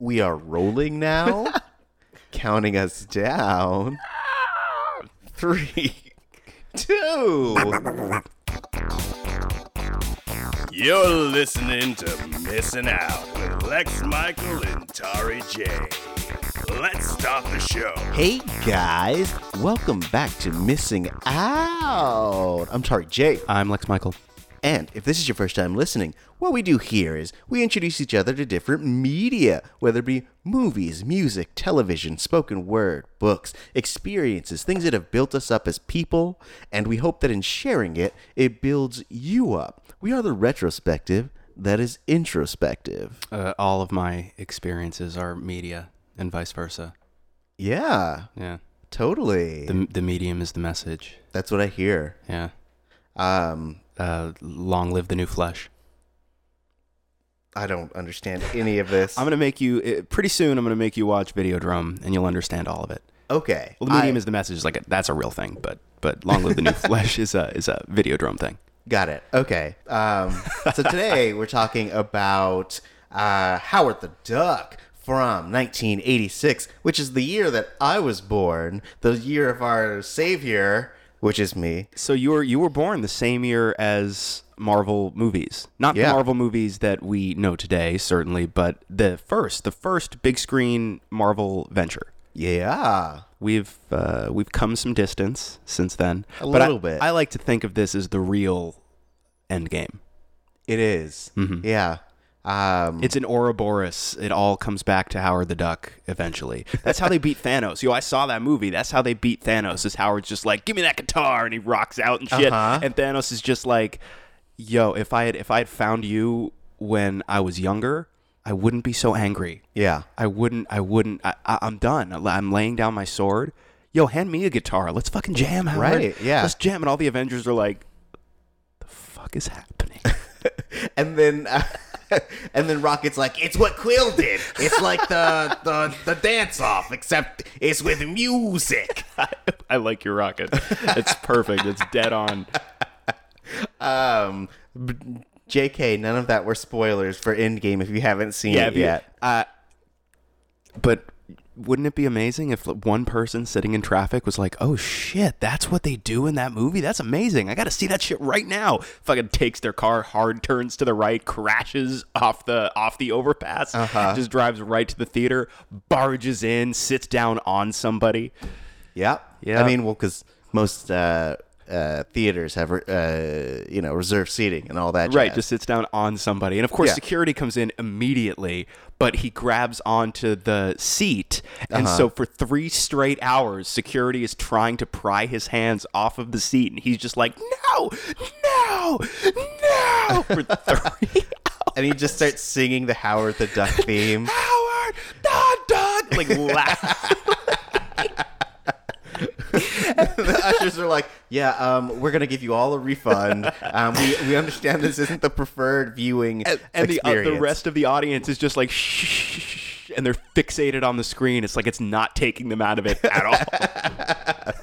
We are rolling now. Counting us down. Three, two. You're listening to Missing Out with Lex Michael and Tari J. Let's start the show. Hey guys, welcome back to Missing Out. I'm Tari J. I'm Lex Michael. And if this is your first time listening, what we do here is we introduce each other to different media, whether it be movies, music, television, spoken word, books, experiences, things that have built us up as people, and we hope that in sharing it, it builds you up. We are the retrospective that is introspective. Uh, all of my experiences are media and vice versa. Yeah, Yeah. totally. The, the medium is the message. That's what I hear. Yeah. Um, Uh, long live the new flesh. I don't understand any of this. I'm going to make you, pretty soon, I'm going to make you watch Videodrome, and you'll understand all of it. okay. Well, the medium I- is the message. Like, that's a real thing, but but long live the new flesh is a, is a Videodrome thing. Got it. Okay. Um, so today we're talking about uh, Howard the Duck from 1986, which is the year that I was born, the year of our savior, which is me. So you were, you were born the same year as Marvel movies. Not Yeah. the Marvel movies that we know today, certainly, but the first, the first big screen Marvel venture. Yeah. We've uh, we've come some distance since then. A but little I, bit. I like to think of this as the real end game. It is. Yeah. Um, It's an Ouroboros. It all comes back to Howard the Duck eventually. That's how they beat Thanos. Yo, I saw that movie. That's how they beat Thanos. Is Howard's just like, give me that guitar, and he rocks out and shit. Uh-huh. And Thanos is just like, yo, if I had if I had found you when I was younger, I wouldn't be so angry. yeah. I wouldn't. I wouldn't. I, I, I'm done. I'm laying down my sword. Yo, hand me a guitar. Let's fucking jam, Howard. Right, yeah. Let's jam. And all the Avengers are like, the fuck is happening? And then. and then Rocket's like, it's what Quill did. It's like the the, the dance off, except it's with music. I like your rocket. It's perfect. It's dead on. Um, JK, none of that were spoilers for Endgame if you haven't seen it if you- yet. Uh, but wouldn't it be amazing if one person sitting in traffic was like, "Oh shit, that's what they do in that movie? That's amazing! I got to see that shit right now." Fucking takes their car, hard turns to the right, crashes off the off the overpass, Uh-huh. just drives right to the theater, barges in, sits down on somebody. Yeah, Yeah. I mean, well, because most uh, uh, theaters have uh, you know reserved seating and all that. Right, jazz. just sits down on somebody. And of course, Yeah. security comes in immediately, but he grabs onto the seat. And Uh-huh. so for three straight hours, security is trying to pry his hands off of the seat. And he's just like, no, no, no, for three hours. and he just starts singing the Howard the Duck theme. Howard, dun, dun, like laugh. The ushers are like, "Yeah, um, we're gonna give you all a refund. Um, we we understand this isn't the preferred viewing and, and the, uh, the rest of the audience is just like, shh, shh, shh, and they're fixated on the screen. It's like it's not taking them out of it at all.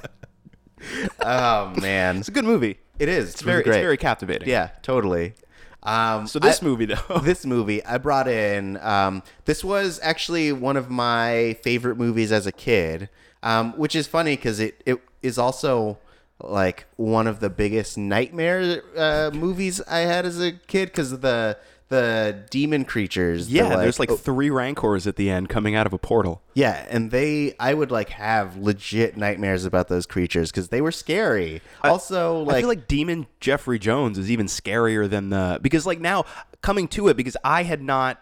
oh man, it's a good movie. it is. It's, It's very, really great. it's very captivating. yeah, totally. Um, So this I- movie though, this movie I brought in. Um, this was actually one of my favorite movies as a kid, um, which is funny because it it is also like one of the biggest nightmare uh, movies I had as a kid because of the the demon creatures. yeah, there's like oh, three rancors at the end coming out of a portal. yeah, and they I would like have legit nightmares about those creatures because they were scary. also, I like, feel like Demon Jeffrey Jones is even scarier than the because like now coming to it because I had not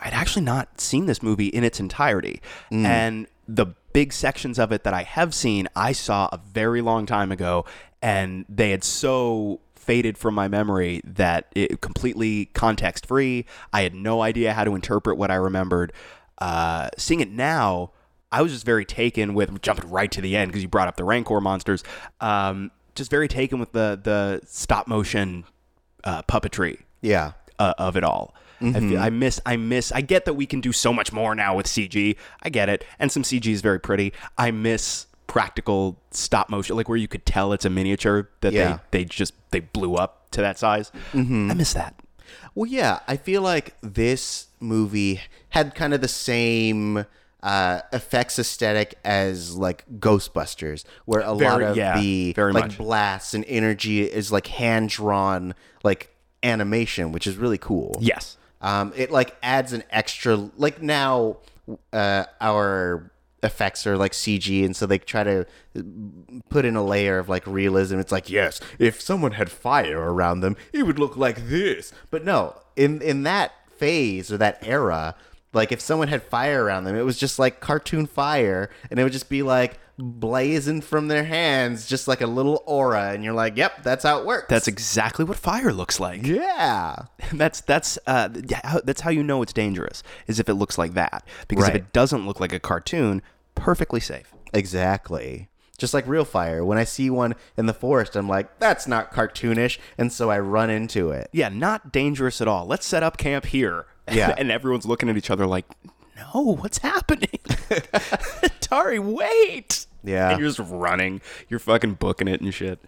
I'd actually not seen this movie in its entirety. And the big sections of it that I have seen, I saw a very long time ago and they had so faded from my memory that it completely context free. I had no idea how to interpret what I remembered. Uh, seeing it now, I was just very taken with jumping right to the end because you brought up the Rancor monsters. Um, just very taken with the the stop motion uh, puppetry yeah, uh, of it all. I, feel, I miss. I miss. I get that we can do so much more now with CG. I get it, and some CG is very pretty. I miss practical stop motion, like where you could tell it's a miniature that Yeah. they they just they blew up to that size. I miss that. Well, yeah, I feel like this movie had kind of the same uh, effects aesthetic as like Ghostbusters, where a lot of yeah, the very like much. blasts and energy is like hand drawn like animation, which is really cool. Yes. Um, it like adds an extra like now uh, our effects are like CG, and so they try to put in a layer of like realism. It's like yes, if someone had fire around them, it would look like this. But no, in in that phase or that era, like if someone had fire around them, it was just like cartoon fire, and it would just be like blazing from their hands, just like a little aura, and you're like, yep, that's how it works. That's exactly what fire looks like. yeah. That's that's uh, how- that's how you know it's dangerous is if it looks like that. Because Right. if it doesn't look like a cartoon, perfectly safe. Exactly. Just like real fire. When I see one in the forest, I'm like, that's not cartoonish. And so I run into it. Yeah, not dangerous at all. Let's set up camp here. Yeah. and everyone's looking at each other like, no, what's happening? Tari, wait. Yeah. And you're just running. You're fucking booking it and shit.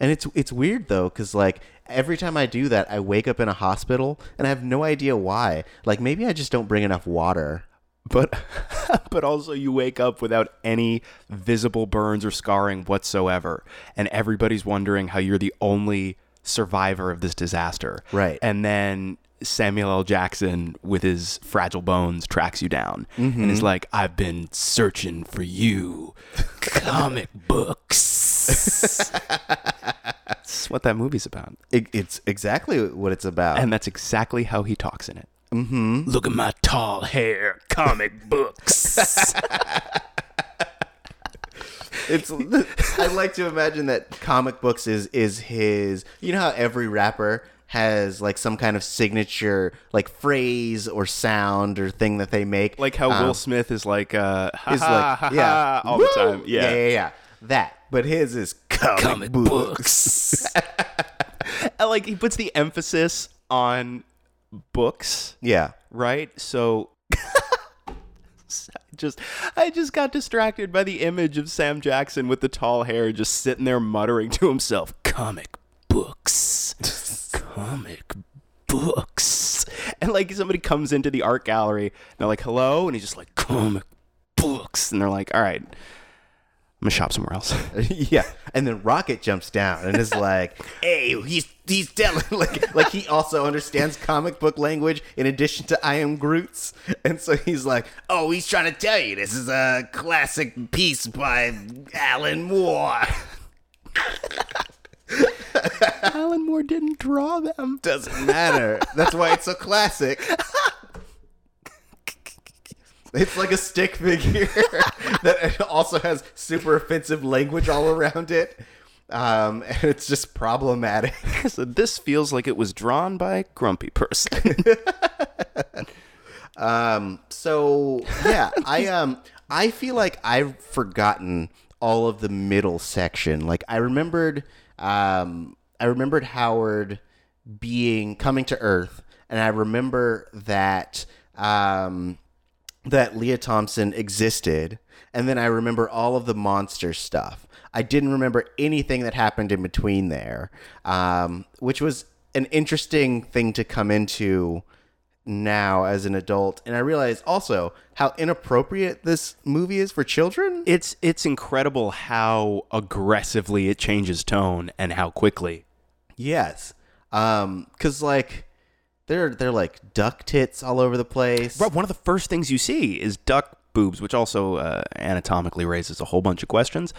And it's it's weird though, because like every time I do that, I wake up in a hospital and I have no idea why. Like maybe I just don't bring enough water. But but also you wake up without any visible burns or scarring whatsoever. And everybody's wondering how you're the only survivor of this disaster. Right. And then Samuel L. Jackson with his fragile bones tracks you down and is like, I've been searching for you. Comic books. That's what that movie's about. It, it's exactly what it's about. And that's exactly how he talks in it. Mm-hmm. Look at my tall hair. Comic books. it's I like to imagine that comic books is is his. You know how every rapper has like some kind of signature like phrase or sound or thing that they make. like how Um, Will Smith is like, uh, is like ha, yeah all Woo! the time. Yeah. yeah, yeah, yeah. That, but his is comic, books. And, like he puts the emphasis on books, Yeah, right? So I just I just got distracted by the image of Sam Jackson with the tall hair just sitting there muttering to himself, comic books. comic books. And like somebody comes into the art gallery and they're like, hello, and he's just like, comic books. And they're like, all right, I'm gonna shop somewhere else. yeah. And then Rocket jumps down and is like, "Hey, he's he's telling like like he also understands comic book language in addition to I am Groot's." And so he's like, "Oh, he's trying to tell you this is a classic piece by Alan Moore." Alan Moore didn't draw them. Doesn't matter. That's why it's so classic. It's like a stick figure that also has super offensive language all around it. Um, and it's just problematic. So this feels like it was drawn by a grumpy person. Um, so yeah, I um I feel like I've forgotten all of the middle section. Like I remembered um I remembered Howard being coming to Earth and I remember that um that Lea Thompson existed and then I remember all of the monster stuff. I didn't remember anything that happened in between there. Um which was an interesting thing to come into now as an adult and i realize also how inappropriate this movie is for children it's it's incredible how aggressively it changes tone and how quickly. yes um because like they're they're like duck tits all over the place Bro, one of the first things you see is duck boobs, which also uh, anatomically raises a whole bunch of questions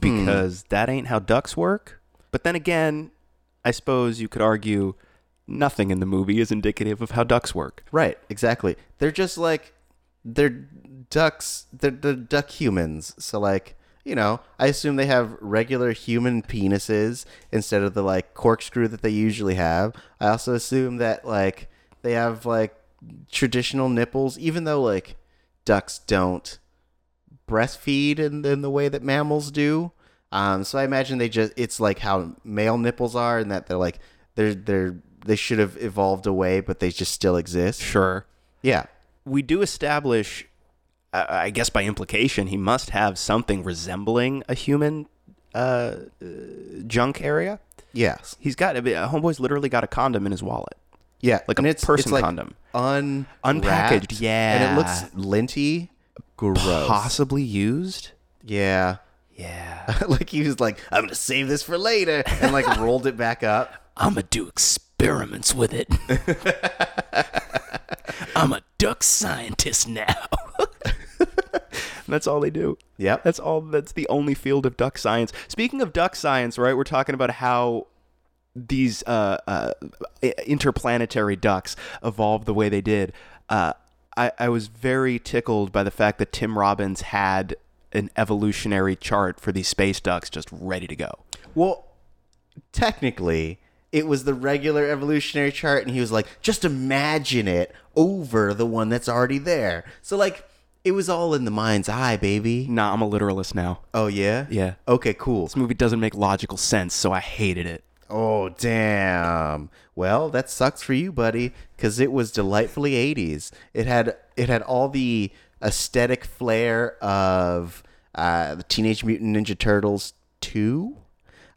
because that ain't how ducks work. But then again, I suppose you could argue nothing in the movie is indicative of how ducks work. right exactly they're just like they're ducks they're, they're duck humans so like you know i assume they have regular human penises instead of the like corkscrew that they usually have i also assume that like they have like traditional nipples even though like ducks don't breastfeed in, in the way that mammals do. Um, so I imagine they just it's like how male nipples are, and that they're like they're they're they should have evolved away, but they just still exist. Sure. Yeah, we do establish, uh, I guess by implication, he must have something resembling a human uh, uh, junk area. yes, He's got, mean, homeboy's literally got a condom in his wallet. Yeah, like and a it's, person it's like condom. un Unpackaged, yeah. and it looks linty, gross. Possibly used. Yeah, Yeah. like he was like, I'm gonna save this for later, and like rolled it back up. I'm gonna do experiments with it. I'm a duck scientist now. that's all they do. Yep. That's all. That's the only field of duck science. Speaking of duck science, right? We're talking about how these uh, uh, interplanetary ducks evolved the way they did. Uh, I, I was very tickled by the fact that Tim Robbins had an evolutionary chart for these space ducks just ready to go. Well, technically, it was the regular evolutionary chart, and he was like, just imagine it over the one that's already there. So, like, it was all in the mind's eye, baby. Nah, I'm a literalist now. Oh, yeah? Yeah. Okay, cool. This movie doesn't make logical sense, so I hated it. Oh, damn. Well, that sucks for you, buddy, because it was delightfully 80s. It had it had all the aesthetic flair of uh, the Teenage Mutant Ninja Turtles 2.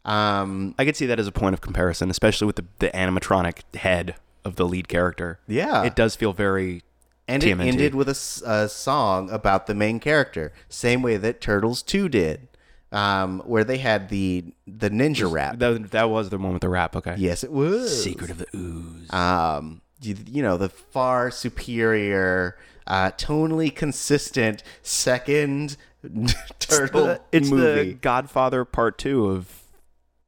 Um, I could see that as a point of comparison, especially with the, the animatronic head of the lead character. Yeah. It does feel very and it ended with a, a song about the main character, same way that Turtles 2 did, um, where they had the the ninja rap. that, that was the one with the rap, okay. yes, it was. Secret of the Ooze. um, you, you know, the far superior, uh, tonally consistent second turtle it's movie. the Godfather Part 2 of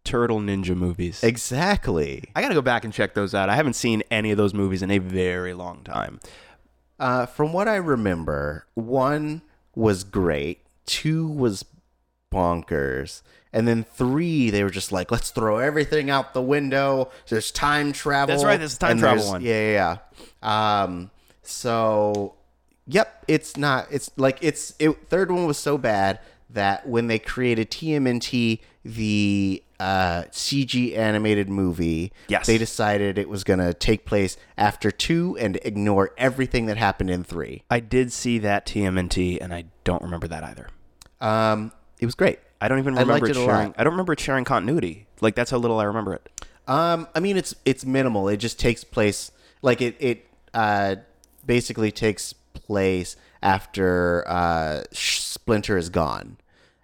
Turtle Ninja movies. exactly. I gotta go back and check those out. I haven't seen any of those movies in a very long time. Uh, from what I remember, one was great, two was bonkers, and then three they were just like, let's throw everything out the window. There's time travel. That's right, there's a time travel one. Yeah, yeah, yeah. Um, so, yep, it's not. It's like it's it. Third one was so bad that when they created TMNT, the uh, CG animated movie, Yes. they decided it was going to take place after two and ignore everything that happened in three. I did see that TMNT, and I don't remember that either. Um, it was great. I don't even remember liked it it sharing. I don't remember it sharing continuity. Like that's how little I remember it. Um, I mean, it's it's minimal. It just takes place like it it uh, basically takes place after uh, Splinter is gone,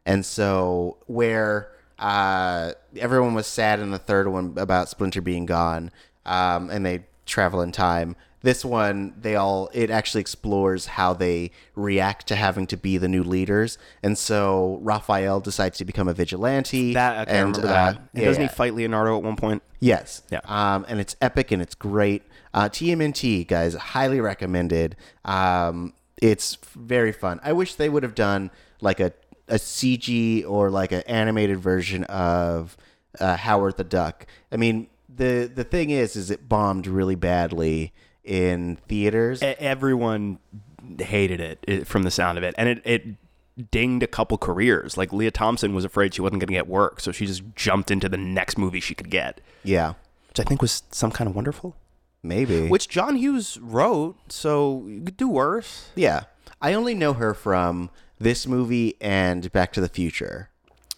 and so where uh, everyone was sad in the third one about Splinter being gone, um, and they travel in time. This one, they all it actually explores how they react to having to be the new leaders, and so Raphael decides to become a vigilante. That okay, I and, remember uh, that. And yeah, doesn't yeah. he fight Leonardo at one point? Yes. Yeah. Um, and it's epic and it's great. Uh, TMNT, guys, highly recommended. Um, it's very fun. I wish they would have done like a, a CG or like an animated version of uh, Howard the Duck. I mean, the the thing is, is it bombed really badly in theaters. E- everyone hated it, it from the sound of it, and it it dinged a couple careers. Like Lea Thompson was afraid she wasn't going to get work, so she just jumped into the next movie she could get, yeah, which I think was some kind of wonderful. maybe. Which John Hughes wrote, so you could do worse. yeah, I only know her from this movie and Back to the Future.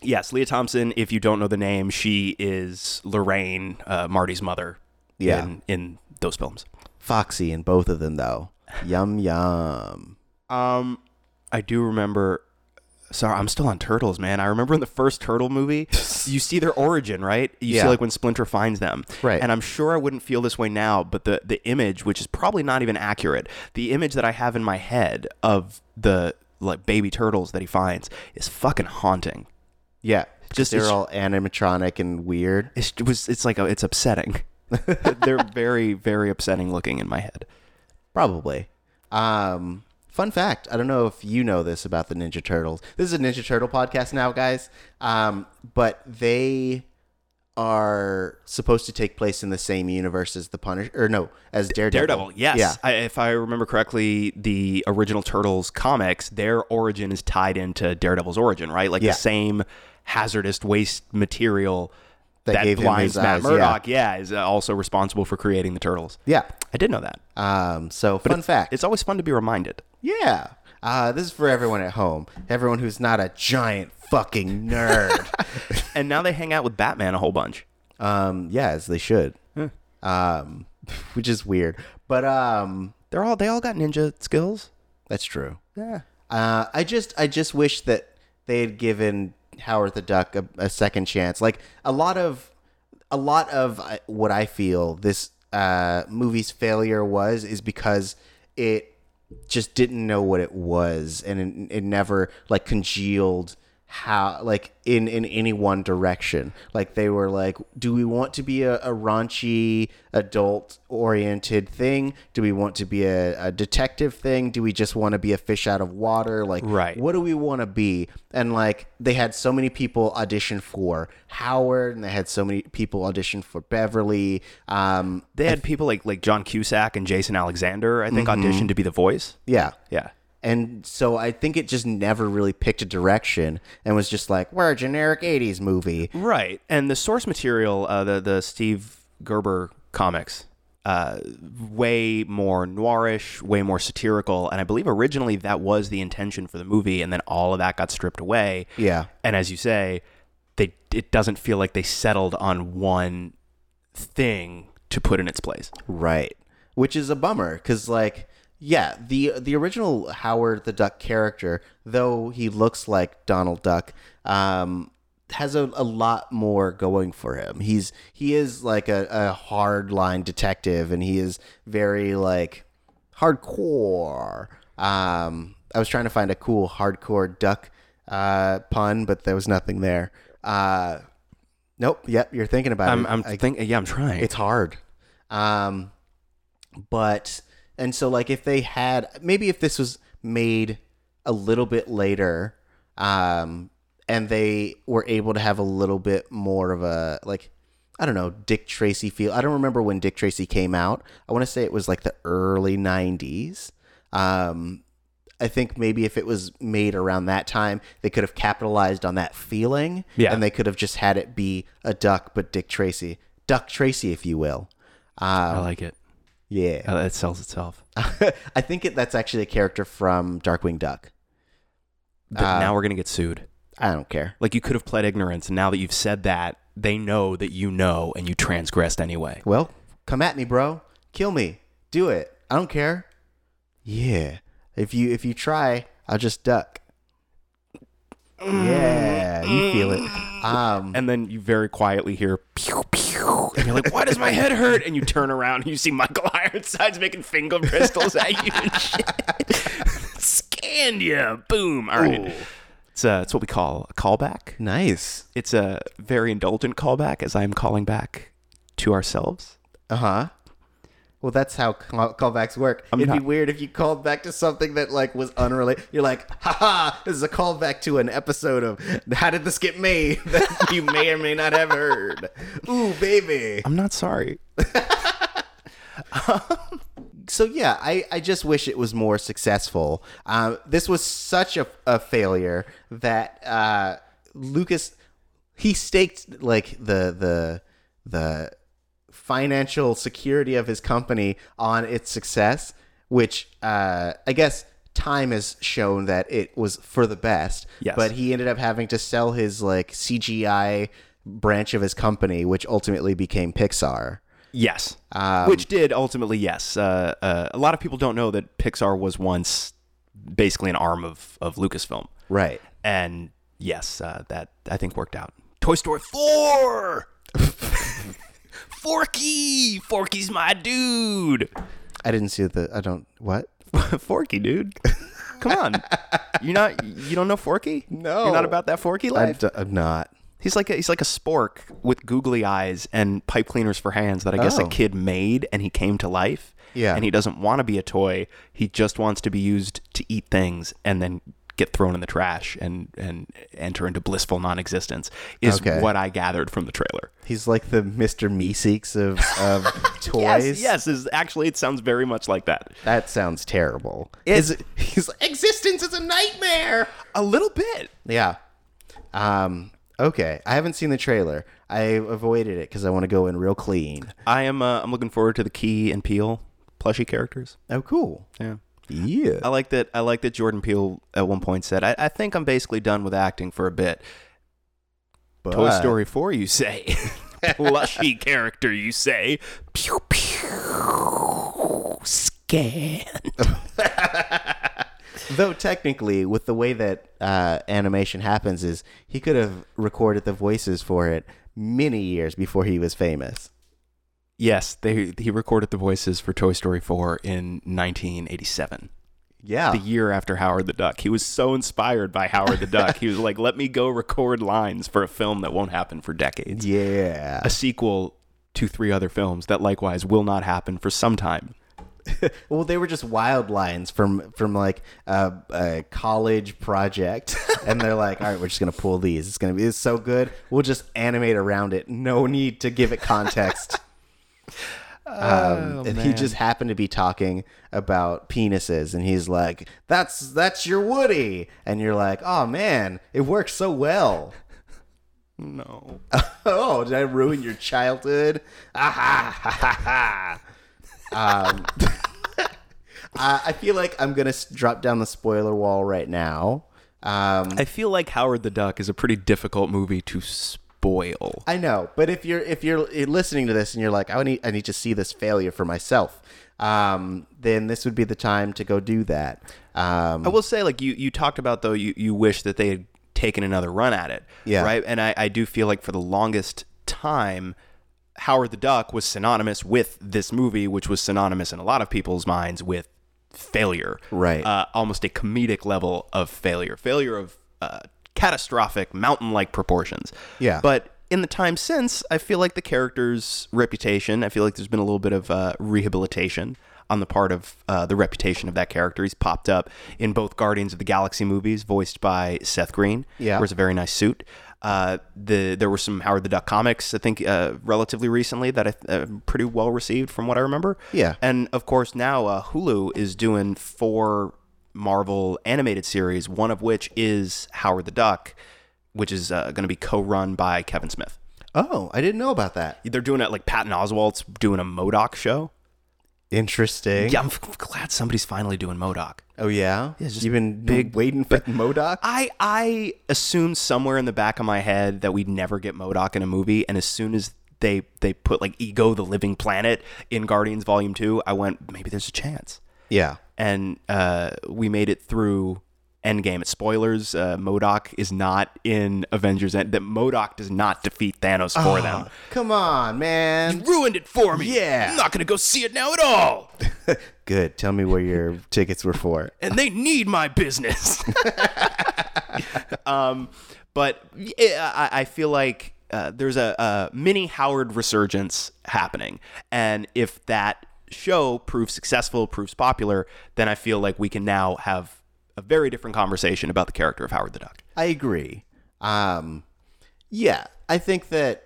Yes, Lea Thompson. If you don't know the name, she is Lorraine, uh, Marty's mother. Yeah. in, in those films. Foxy in both of them, though. yum yum. Um, I do remember. Sorry, I'm still on turtles, man. I remember in the first turtle movie, you see their origin, right? You Yeah. see like when Splinter finds them, Right. And I'm sure I wouldn't feel this way now, but the the image, which is probably not even accurate, the image that I have in my head of the like baby turtles that he finds is fucking haunting. Yeah, Just- they're all animatronic and weird. It's, it was it's like a, it's upsetting. They're very very upsetting looking in my head. Probably. Um, fun fact: I don't know if you know this about the Ninja Turtles. This is a Ninja Turtle podcast now, guys. Um, but they are supposed to take place in the same universe as the Punisher, or no, as Daredevil. Daredevil, yes. Yeah. I, if I remember correctly, the original Turtles comics, their origin is tied into Daredevil's origin, right? Like Yeah. the same hazardous waste material That that, gave him blinds his Matt Murdock, yeah. is uh, also responsible for creating the Turtles. Yeah. I did know that. Um, so fun it's, fact. It's always fun to be reminded. yeah. Uh, this is for everyone at home. Everyone who's not a giant fucking nerd. And now they hang out with Batman a whole bunch. Um, yeah, as they should. Um, which is weird. But um, They're all they all got ninja skills. that's true. Yeah. Uh, I just I just wish that they had given Howard the Duck a, a second chance. Like a lot of a lot of uh, what I feel this uh, movie's failure was is because it just didn't know what it was and it, it never like congealed how like in in any one direction like they were like do we want to be a, a raunchy adult oriented thing do we want to be a, a detective thing do we just want to be a fish out of water like Right. what do we want to be and like they had so many people audition for howard and they had so many people audition for beverly um They had people like like John Cusack and Jason Alexander. I think auditioned to be the voice. yeah Yeah. And so I think it just never really picked a direction and was just like, we're a generic 80s movie. Right. And the source material, uh, the the Steve Gerber comics, uh, way more noirish, way more satirical, and I believe originally that was the intention for the movie, and then all of that got stripped away. Yeah. And as you say, they it doesn't feel like they settled on one thing to put in its place. Right. Which is a bummer because, like, yeah, the the original Howard the Duck character, though he looks like Donald Duck, um, has a, a lot more going for him. He's he is like a, a hard line detective, and he is very like hardcore. Um, I was trying to find a cool hardcore duck uh, pun, but there was nothing there. Uh, nope. Yep, you're thinking about I'm it. I'm I- thinking, yeah, I'm trying. it's hard. Um, but and so like if they had maybe if this was made a little bit later, um, and they were able to have a little bit more of a like I don't know Dick Tracy feel. I don't remember when Dick Tracy came out. I want to say it was like the early '90s. Um, I think maybe if it was made around that time, they could have capitalized on that feeling. Yeah. And they could have just had it be a duck, but Dick Tracy. Duck Tracy, if you will. I Um, like it. Yeah. Uh, it sells itself. I think it, that's actually a character from Darkwing Duck. But Uh, now we're gonna get sued. I don't care. Like you could have pled ignorance, and now that you've said that, they know that you know, and you transgressed anyway. Well, come at me, bro. Kill me. Do it. I don't care. Yeah. If you if you try, I'll just duck. Yeah, you feel it. Um And then you very quietly hear pew pew, and you're like, "Why does my head hurt?" And you turn around and you see Michael Ironsides making finger pistols at you and shit. Scanned you, boom! All right, it's uh, it's what we call a callback. nice. It's a very indulgent callback, as I'm calling back to ourselves. Uh-huh. Well, that's how call- callbacks work. I'm It'd be weird if you called back to something that like was unrelated. You're like, haha, this is a callback to an episode of How Did This Get Made that you may or may not have heard. Ooh, baby. I'm not sorry. so yeah, I, I just wish it was more successful. Uh, this was such a, a failure that uh, Lucas he staked like the the the financial security of his company on its success, which uh, I guess time has shown that it was for the best. Yes. But he ended up having to sell his like CGI branch of his company, which ultimately became Pixar. Yes, Um, which did ultimately yes. Uh, uh, a lot of people don't know that Pixar was once basically an arm of of Lucasfilm. Right. and yes, uh, that I think worked out. Toy Story four. Forky, Forky's my dude. I didn't see the. I don't. What? Forky, dude. Come on, You're not you don't know Forky? No. you're not about that Forky I'm, life. d- I'm not. he's like a, he's like a spork with googly eyes and pipe cleaners for hands that I guess Oh. a kid made, and he came to life. Yeah. and he doesn't want to be a toy. He just wants to be used to eat things and then get thrown in the trash and and enter into blissful non-existence. Is Okay. what I gathered from the trailer. He's like the Mr. Meeseeks of, of toys. Yes, yes. Is actually it sounds very much like that. That sounds terrible. It's- Is it, he's like, existence is a nightmare. A little bit. Yeah. Um. Okay. I haven't seen the trailer. I avoided it because I want to go in real clean. I am. Uh, I'm looking forward to the Key and Peele plushie characters. Oh, cool. Yeah. Yeah. I like that. I like that Jordan Peele at one point said, "I, I think I'm basically done with acting for a bit." But, Toy Story 4, you say? Plushy character, you say? Pew pew. Scan. Though technically, with the way that uh, animation happens, is he could have recorded the voices for it many years before he was famous. Yes, they he recorded the voices for Toy Story 4 in 1987. Yeah, the year after Howard the Duck. He was so inspired by Howard the Duck. He was like, "Let me go record lines for a film that won't happen for decades." yeah. A sequel to three other films that likewise will not happen for some time. Well, they were just wild lines from from like a, a college project, and they're like, "All right, we're just gonna pull these. It's gonna be it's so good. We'll just animate around it. No need to give it context." Um, and he just happened to be talking about penises, and he's like, "That's that's your Woody," and you're like, "Oh man, it works so well." No. oh, did I ruin your childhood? Ah, ha, ha, ha, ha. Um, I I feel like I'm gonna drop down the spoiler wall right now. Um, I feel like Howard the Duck is a pretty difficult movie to spoil. I know, but if you're if you're listening to this and you're like, I need I need to see this failure for myself, um, then this would be the time to go do that. Um, I will say, like you, you talked about though, you, you wish that they had taken another run at it. Yeah. Right. And I, I do feel like for the longest time, Howard the Duck was synonymous with this movie, which was synonymous in a lot of people's minds with failure. Right. Uh, almost a comedic level of failure, failure of uh, catastrophic mountain-like proportions. Yeah. But in the time since, I feel like the character's reputation, I feel like there's been a little bit of uh, rehabilitation on the part of uh, the reputation of that character. He's popped up in both Guardians of the Galaxy movies, voiced by Seth Green. Yeah. Wears a very nice suit. Uh, the there were some Howard the Duck comics, I think, uh, relatively recently that I uh, pretty well received from what I remember. Yeah. And of course, now uh, Hulu is doing four Marvel animated series, one of which is Howard the Duck, which is uh, going to be co-run by Kevin Smith. oh, I didn't know about that. They're doing it like Patton Oswalt's doing a MODOK show. Interesting. Yeah, I'm f- glad somebody's finally doing MODOK. Oh yeah. just You've been big- waiting for MODOK. I I assumed somewhere in the back of my head that we'd never get MODOK in a movie, and as soon as they they put like Ego the Living Planet in Guardians Volume Two, I went maybe there's a chance, Yeah. and uh, we made it through Endgame. It's spoilers. Uh, MODOK is not in Avengers. End- that MODOK does not defeat Thanos for them. Come on, man. You Ruined it for me. Yeah. I'm not gonna go see it now at all. Good. Tell me where your tickets were for. and they need my business. um, but yeah, I, I feel like uh, there's a, a mini Howard resurgence happening, and if that show proves successful, proves popular, then I feel like we can now have a very different conversation about the character of Howard the Duck. I agree. Um, yeah, I think that,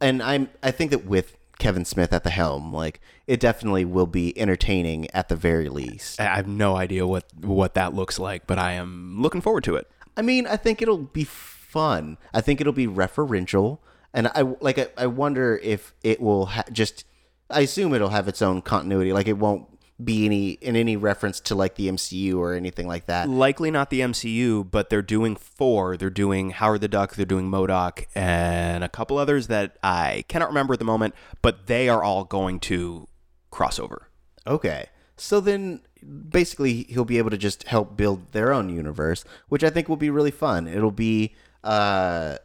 and I'm I think that with Kevin Smith at the helm, like it definitely will be entertaining at the very least. I have no idea what what that looks like, but I am looking forward to it. I mean, I think it'll be fun. I think it'll be referential, and I like. I, I wonder if it will ha- just. I assume it'll have its own continuity. Like it won't be any in any reference to like the MCU or anything like that. Likely not the MCU, but they're doing four. They're doing Howard the Duck, they're doing MODOK, and a couple others that I cannot remember at the moment, but they are all going to crossover. Okay. So then basically he'll be able to just help build their own universe, which I think will be really fun. It'll be uh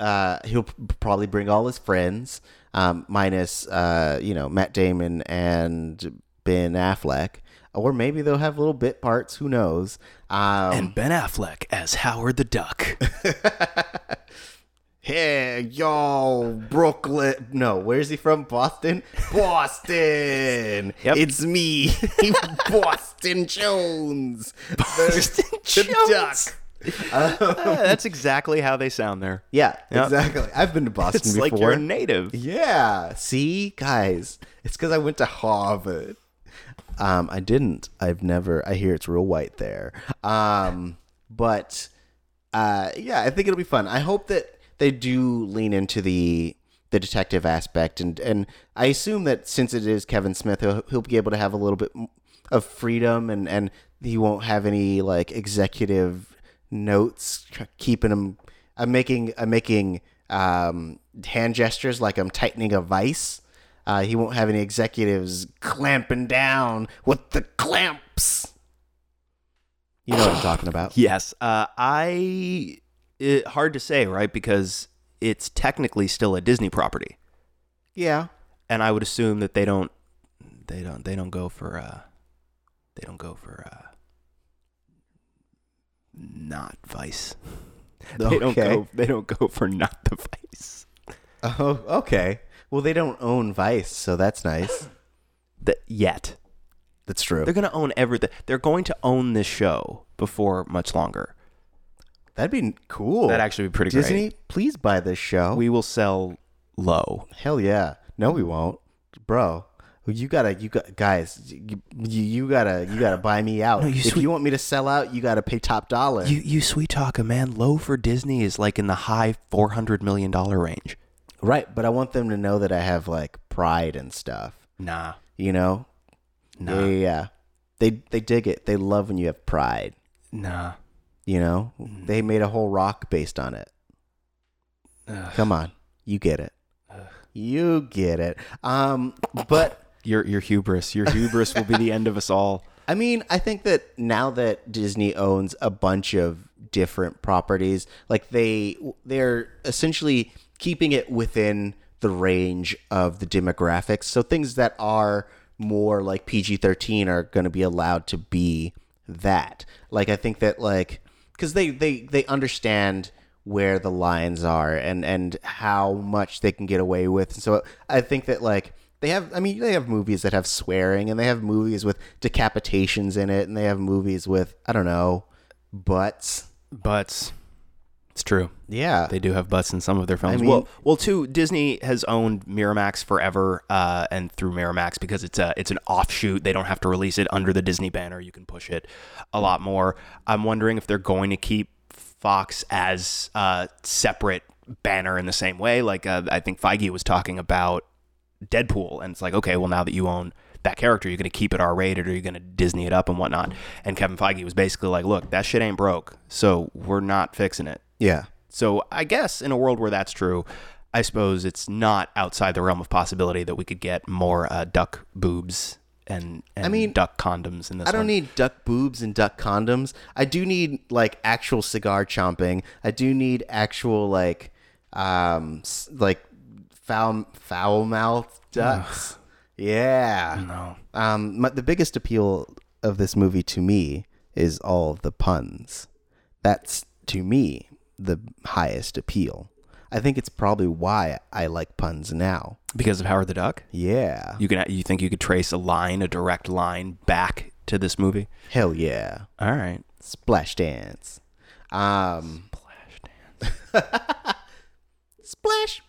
uh he'll probably bring all his friends um minus uh you know Matt Damon and Ben Affleck or maybe they'll have little bit parts, who knows. Um And Ben Affleck as Howard the Duck. Hey, y'all, Brooklyn. No, where's he from? Boston? Boston. Yep. It's me, Boston Jones. Boston The Jones. Ah, that's exactly how they sound there. Yeah, Yep. exactly. I've been to Boston It's before. like you're a native. yeah. See, guys, it's because I went to Harvard. Um, I didn't. I've never. I hear it's real white there. Um, but uh, yeah, I think it'll be fun. I hope that they do lean into the the detective aspect, and and I assume that since it is Kevin Smith, he'll, he'll be able to have a little bit of freedom, and and he won't have any like executive notes keeping them. I'm making I'm making um, hand gestures like I'm tightening a vice. Uh, he won't have any executives clamping down with the clamps. You know what I'm talking about. Yes. Uh, I. It, hard to say, right? Because it's technically still a Disney property, Yeah. and I would assume that they don't. They don't. They don't go for. Uh, they don't go for. Uh, not Vice. They don't go. They don't go for not the Vice. Oh, okay. Well, they don't own Vice, so that's nice. The, yet. That's true. They're going to own everything. They're going to own this show before much longer. That'd be cool. That'd actually be pretty cool. Disney, please buy this show. We will sell low. Hell yeah. No, we won't, bro. You gotta, you got guys. You, you, gotta, you gotta buy me out. No, you if sweet- you want me to sell out, you gotta pay top dollar. You you sweet talker, man. Low for Disney is like in the high four hundred million dollar range. right, but I want them to know that I have like pride and stuff. Nah, You know? nah, Yeah, yeah. They they dig it. They love when you have pride. nah. You know? Mm. They made a whole rock based on it. Ugh. Come on, you get it. You get it. Um, but Your your hubris, your hubris will be the end of us all. I mean, I think that now that Disney owns a bunch of different properties, like they they're essentially keeping it within the range of the demographics. So things that are more like PG-13 are going to be allowed to be that. Like I think that like cuz they they they understand where the lines are and and how much they can get away with. So I think that like they have I mean they have movies that have swearing and they have movies with decapitations in it and they have movies with I don't know butts. Butts. It's true. Yeah. They do have butts in some of their films. mean- well, well, too. Disney has owned Miramax forever, uh, and through Miramax because it's a it's an offshoot. They don't have to release it under the Disney banner. You can push it a lot more. I'm wondering if they're going to keep Fox as a separate banner in the same way. Like uh, I think Feige was talking about Deadpool, and it's like, okay, well now that you own that character, you're going to keep it R-rated, or you're going to Disney it up and whatnot. And Kevin Feige was basically like, look, that shit ain't broke, so we're not fixing it. yeah. So I guess in a world where that's true, I suppose it's not outside the realm of possibility that we could get more uh, duck boobs and, and mean, duck condoms in this. I don't one. need duck boobs and duck condoms. I do need like actual cigar chomping. I do need actual like um like foul foul mouth ducks. yeah. No. Um my, the biggest appeal of this movie to me is all of the puns. That's to me the highest appeal. I think it's probably why I like puns now. because of Howard the Duck. Yeah. You can you think you could trace a line, a direct line back to this movie? Hell yeah. All right. Splash dance. Um Flash dance. Splash.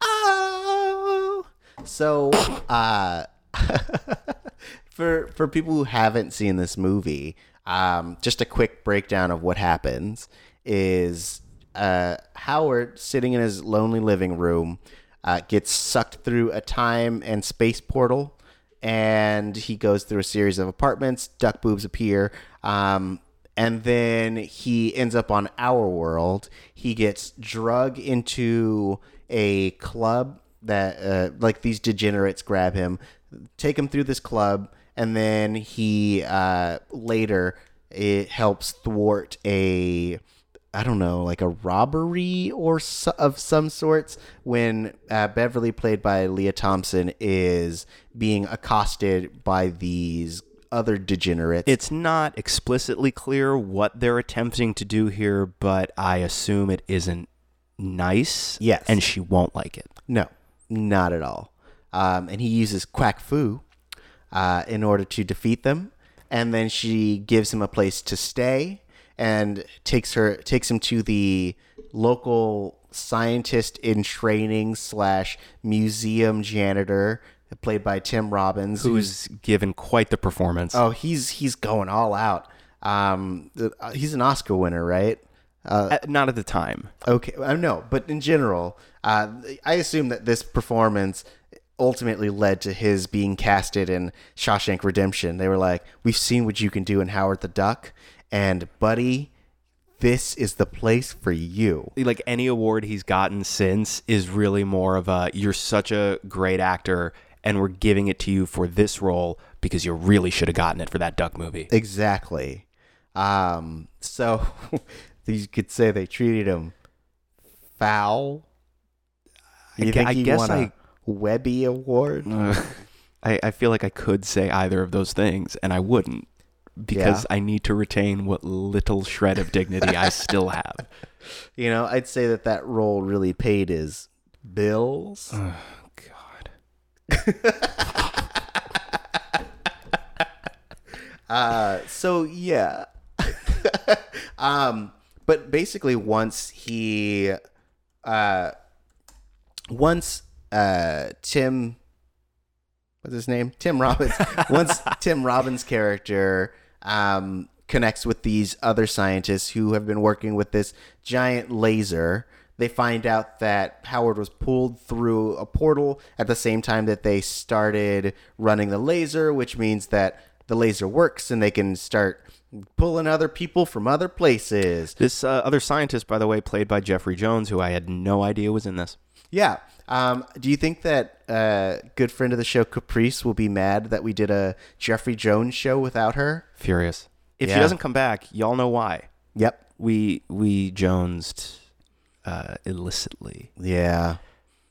Oh. So, uh, for for people who haven't seen this movie, um, just a quick breakdown of what happens is uh, Howard sitting in his lonely living room uh, gets sucked through a time and space portal, and he goes through a series of apartments. Duck boobs appear. Um, and then he ends up on our world. He gets drug into a club that, uh, like, these degenerates grab him, take him through this club, and then he uh, later it helps thwart a. I don't know, like a robbery or so, of some sorts when uh, Beverly, played by Lea Thompson, is being accosted by these other degenerates. It's not explicitly clear what they're attempting to do here, but I assume it isn't nice. Yes. And she won't like it. No, not at all. Um, and he uses quack fu uh, in order to defeat them. And then she gives him a place to stay and takes her takes him to the local scientist in training slash museum janitor played by Tim Robbins, Who's given quite the performance. oh he's he's going all out. Um, uh, he's an Oscar winner, right? Uh, not at the time. Okay, I know, but in general, uh, I assume that this performance ultimately led to his being casted in Shawshank Redemption. They were like, "We've seen what you can do in Howard the Duck, and buddy, this is the place for you. like any award he's gotten since is really more of a you're such a great actor and we're giving it to you for this role because you really should have gotten it for that duck movie Exactly. Um, so you could say they treated him foul. You gue- think I he guess won a I- Webby Award? I, I feel like i could say either of those things and i wouldn't because i need to retain what little shred of dignity i still have You know, I'd say that that role really paid his bills. god Uh, so yeah. um, but basically, once he, uh, once uh, Tim, what's his name? Tim Robbins. once Tim Robbins' character um, connects with these other scientists who have been working with this giant laser. They find out that Howard was pulled through a portal at the same time that they started running the laser, which means that the laser works and they can start pulling other people from other places. this uh, other scientist by the way played by jeffrey jones who i had no idea was in this Yeah. Um, do you think that uh, good friend of the show Caprice will be mad that we did a Jeffrey Jones show without her? furious if Yeah. she doesn't come back y'all know why Yep. we we jonesed uh, illicitly. Yeah.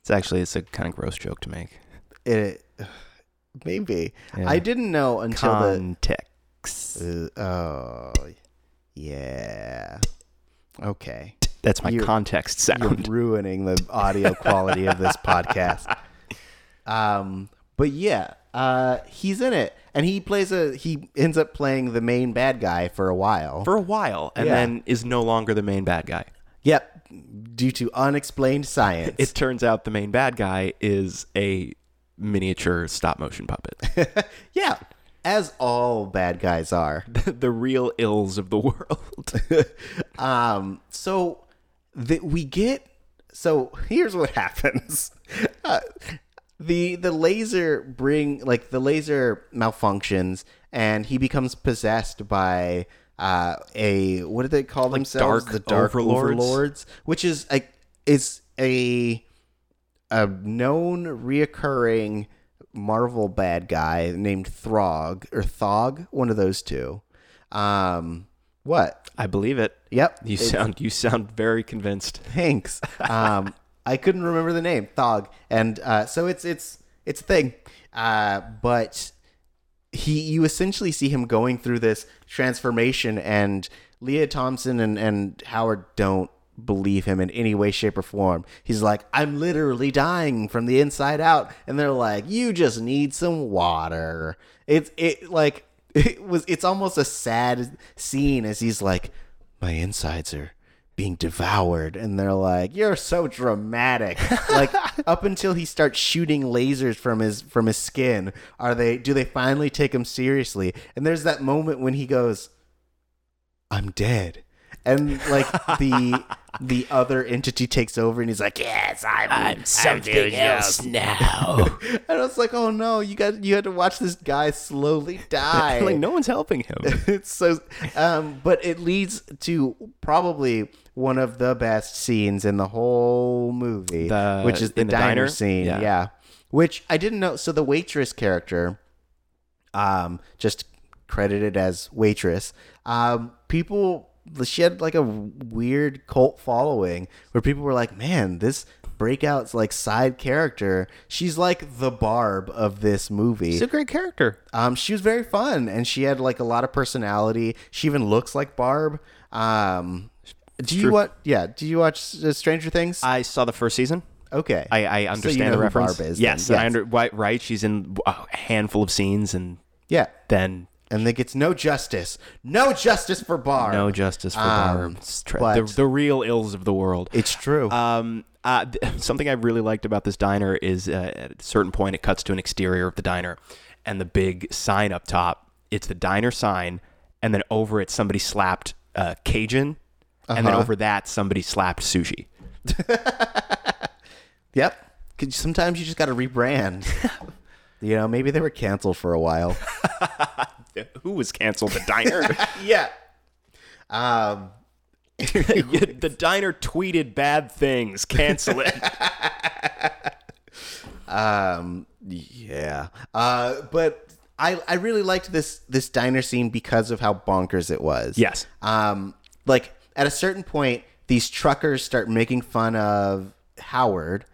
It's actually it's a kind of gross joke to make. It maybe. Yeah. I didn't know until Context. the. Uh, oh, yeah. Okay. That's my You're- context You're ruining the audio quality of this podcast. Um, but yeah, uh, he's in it, and he plays a. He ends up playing the main bad guy for a while. For a while, and Yeah. then is no longer the main bad guy. yep, due to unexplained science. It turns out the main bad guy is a miniature stop motion puppet. yeah, as all bad guys are. the real ills of the world. um, so that we get. So here's what happens. Uh, the the laser bring like the laser malfunctions and he becomes possessed by uh a what do they call themselves dark the dark overlords? overlords which is like is a a known reoccurring Marvel bad guy named Throg or Thog, one of those two. Um, what? I believe it. Yep. You sound you sound very convinced. Thanks. Um, I couldn't remember the name Thog, and uh, so it's it's it's a thing. Uh, but he, you essentially see him going through this transformation, and Lea Thompson and and Howard don't believe him in any way, shape, or form. He's like, I'm literally dying from the inside out, and they're like, you just need some water. It's it like it was. It's almost a sad scene as he's like, my insides are being devoured and they're like you're so dramatic like up until he starts shooting lasers from his from his skin are they do they finally take him seriously and there's that moment when he goes i'm dead and like the the other entity takes over and he's like yes i'm, I'm something else now and i was like oh no you got you had to watch this guy slowly die like no one's helping him. it's so um but it leads to probably one of the best scenes in the whole movie The- which is the, the diner, diner? scene Yeah. yeah. which i didn't know so the waitress character um just credited as waitress um people she had like a weird cult following where people were like man this breakout's like side character she's like the barb of this movie She's a great character. um, she was very fun, and she had like a lot of personality. She even looks like Barb. Um, do you watch? Yeah, do you watch uh, Stranger Things? I saw the first season. okay, I, I So understand you know the reference. Barb is. yes, then. I under, right, right. She's in a handful of scenes, and yeah, then and they gets no justice. No justice for Barb. no justice for Um, Barb. Tra- the, the real ills of the world. It's true. Um, uh, th- something I really liked about this diner is uh, at a certain point it cuts to an exterior of the diner, and the big sign up top. It's the diner sign, and then over it somebody slapped uh, Cajun, and then Uh-huh. over that somebody slapped sushi. yep. Sometimes you just got to rebrand. you know, maybe they were canceled for a while. Who was canceled? The diner. yeah. Um, the diner tweeted bad things. Cancel it. Um, yeah. Uh, but I I really liked this this diner scene because of how bonkers it was. Yes. Um, like at a certain point, these truckers start making fun of Howard.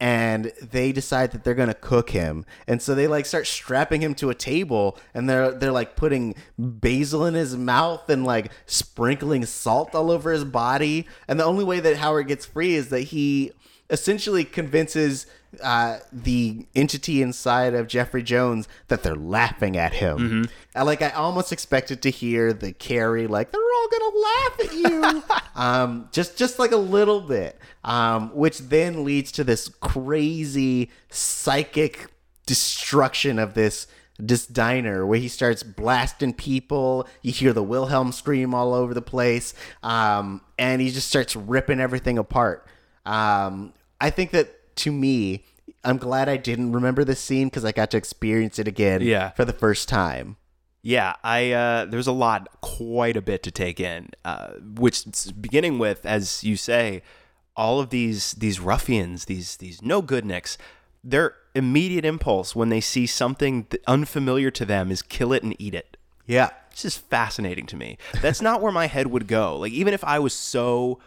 And they decide that they're gonna cook him, and so they like start strapping him to a table, and they're they're like putting basil in his mouth and like sprinkling salt all over his body. And the only way that Howard gets free is that he essentially convinces uh, the entity inside of Jeffrey Jones that they're laughing at him. I, like I almost expected to hear the Carrie like they're all gonna laugh at you, um, just just like a little bit, um, which then leads to this crazy psychic destruction of this this diner where he starts blasting people. You hear the Wilhelm scream all over the place, um, and he just starts ripping everything apart. Um, I think that to me, I'm glad I didn't remember this scene because I got to experience it again Yeah. for the first time. Yeah, I uh, there's a lot, quite a bit to take in. Uh, which beginning with, as you say, all of these these ruffians, these these no good nicks, their immediate impulse when they see something unfamiliar to them is kill it and eat it. Yeah. It's just fascinating to me. That's not where my head would go. Like even if I was so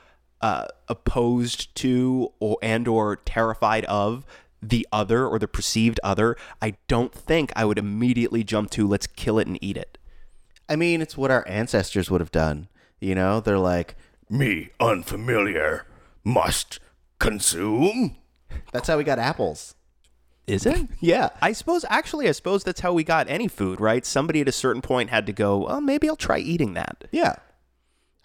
uh, opposed to or and or terrified of the other or the perceived other, I don't think I would immediately jump to let's kill it and eat it. I mean, it's what our ancestors would have done. You know, they're like, Me, unfamiliar, must consume. that's how we got apples. Is it? Yeah. I suppose actually I suppose that's how we got any food, right? Somebody at a certain point had to go, well, maybe I'll try eating that. Yeah.